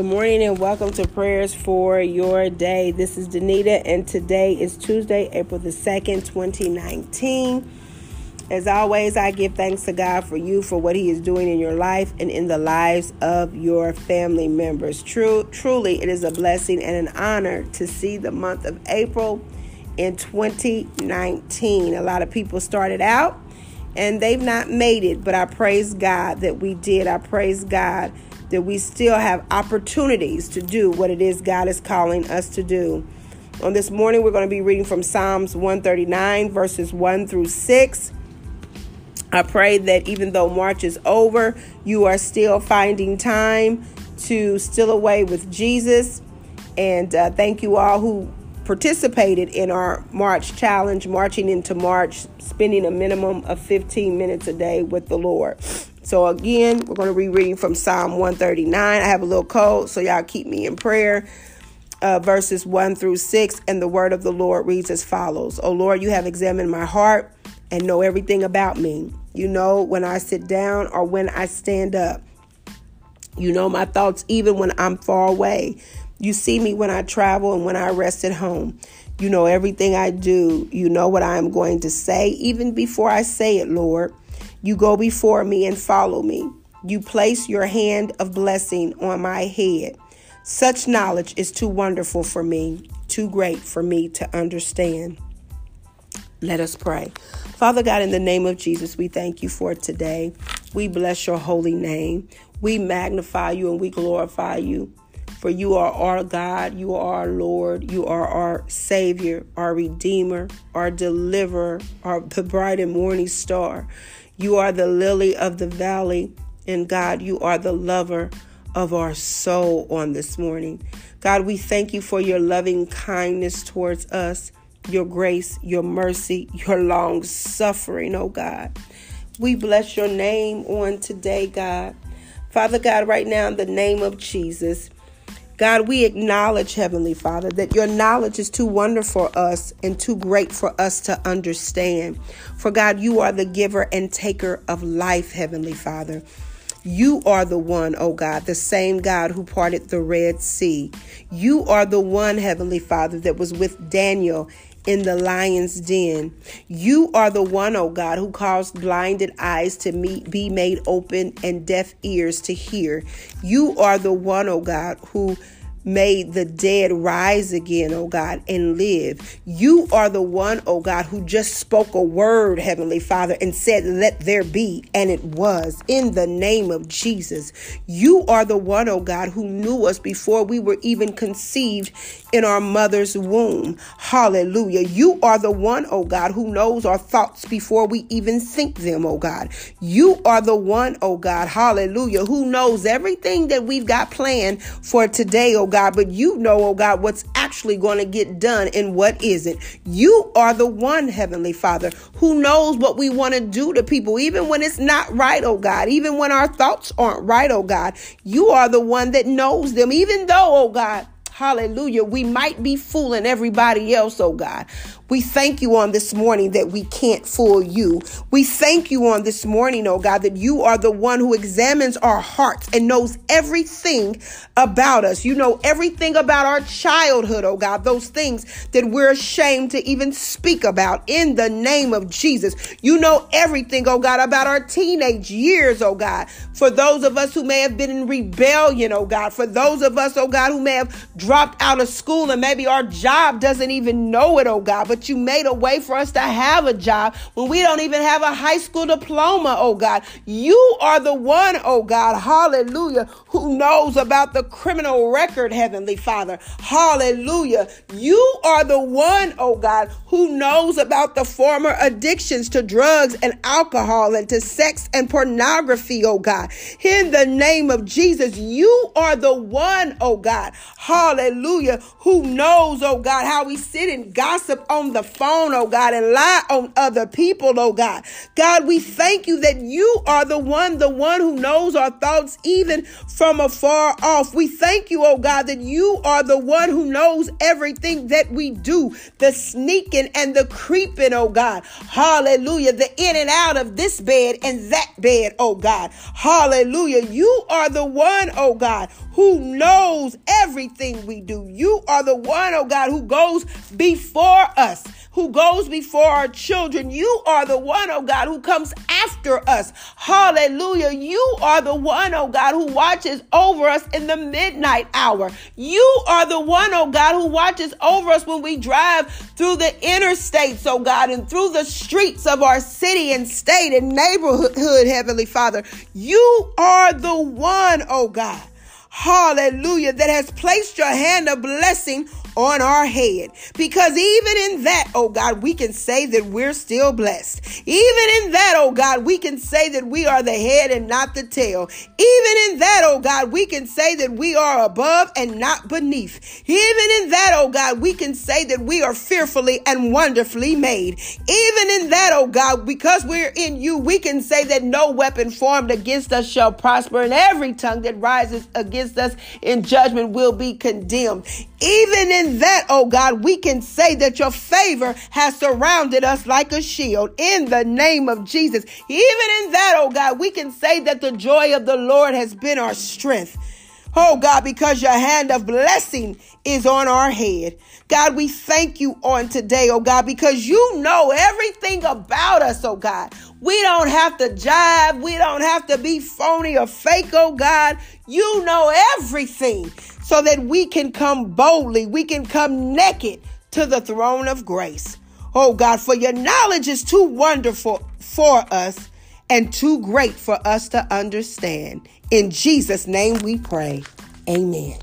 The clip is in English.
Good morning and welcome to prayers for your day. This is Danita, and today is Tuesday, April the 2nd, 2019. As always, I give thanks to God for you for what He is doing in your life and in the lives of your family members. True, truly, it is a blessing and an honor to see the month of April in 2019. A lot of people started out and they've not made it, but I praise God that we did. I praise God that we still have opportunities to do what it is God is calling us to do. On this morning, we're going to be reading from Psalms 139, verses 1 through 6. I pray that even though March is over, you are still finding time to still away with Jesus. And uh, thank you all who participated in our March challenge, marching into March, spending a minimum of 15 minutes a day with the Lord. So again, we're going to be reading from Psalm 139. I have a little code, so y'all keep me in prayer. Uh, verses 1 through 6, and the word of the Lord reads as follows O Lord, you have examined my heart and know everything about me. You know when I sit down or when I stand up. You know my thoughts even when I'm far away. You see me when I travel and when I rest at home. You know everything I do. You know what I am going to say even before I say it, Lord. You go before me and follow me. You place your hand of blessing on my head. Such knowledge is too wonderful for me, too great for me to understand. Let us pray. Father God, in the name of Jesus, we thank you for today. We bless your holy name. We magnify you and we glorify you. For you are our God, you are our Lord, you are our Savior, our Redeemer, our Deliverer, our the bright and morning star. You are the lily of the valley. And God, you are the lover of our soul on this morning. God, we thank you for your loving kindness towards us, your grace, your mercy, your long suffering, oh God. We bless your name on today, God. Father God, right now, in the name of Jesus, God, we acknowledge, Heavenly Father, that your knowledge is too wonderful for us and too great for us to understand. For God, you are the giver and taker of life, Heavenly Father. You are the one, oh God, the same God who parted the Red Sea. You are the one, Heavenly Father, that was with Daniel in the lion's den. You are the one, oh God, who caused blinded eyes to meet, be made open and deaf ears to hear. You are the one, oh God, who made the dead rise again, oh God, and live. You are the one, oh God, who just spoke a word, Heavenly Father, and said, Let there be, and it was in the name of Jesus. You are the one, oh God, who knew us before we were even conceived in our mother's womb. Hallelujah. You are the one, oh God, who knows our thoughts before we even think them, oh God. You are the one, oh God, hallelujah, who knows everything that we've got planned for today, oh God, but you know, oh God, what's actually going to get done and what isn't. You are the one, Heavenly Father, who knows what we want to do to people, even when it's not right, oh God, even when our thoughts aren't right, oh God. You are the one that knows them, even though, oh God, Hallelujah. We might be fooling everybody else, oh God. We thank you on this morning that we can't fool you. We thank you on this morning, oh God, that you are the one who examines our hearts and knows everything about us. You know everything about our childhood, oh God, those things that we're ashamed to even speak about in the name of Jesus. You know everything, oh God, about our teenage years, oh God. For those of us who may have been in rebellion, oh God, for those of us, oh God, who may have dropped out of school and maybe our job doesn't even know it, oh God, but but you made a way for us to have a job when we don't even have a high school diploma, oh God. You are the one, oh God, hallelujah, who knows about the criminal record, Heavenly Father. Hallelujah. You are the one, oh God, who knows about the former addictions to drugs and alcohol and to sex and pornography, oh God. In the name of Jesus, you are the one, oh God, hallelujah, who knows, oh God, how we sit and gossip on the phone, oh God, and lie on other people, oh God. God, we thank you that you are the one, the one who knows our thoughts even from afar off. We thank you, oh God, that you are the one who knows everything that we do, the sneaking and the creeping, oh God. Hallelujah. The in and out of this bed and that bed, oh God. Hallelujah. You are the one, oh God, who knows everything we do. You are the one, oh God, who goes before us who goes before our children. You are the one, oh God, who comes after us. Hallelujah. You are the one, oh God, who watches over us in the midnight hour. You are the one, oh God, who watches over us when we drive through the interstates, oh God, and through the streets of our city and state and neighborhood, Heavenly Father. You are the one, oh God. Hallelujah, that has placed your hand of blessing on our head. Because even in that, oh God, we can say that we're still blessed. Even in that, oh God, we can say that we are the head and not the tail. Even in that, oh God, we can say that we are above and not beneath. Even in that, oh God, we can say that we are fearfully and wonderfully made. Even in that, oh God, because we're in you, we can say that no weapon formed against us shall prosper, and every tongue that rises against us in judgment will be condemned. Even in that, oh God, we can say that your favor has surrounded us like a shield in the name of Jesus. Even in that, oh God, we can say that the joy of the Lord has been our strength. Oh God, because your hand of blessing is on our head. God, we thank you on today, oh God, because you know everything about us, oh God. We don't have to jive. We don't have to be phony or fake, oh God. You know everything so that we can come boldly, we can come naked to the throne of grace. Oh God, for your knowledge is too wonderful for us and too great for us to understand. In Jesus' name we pray. Amen.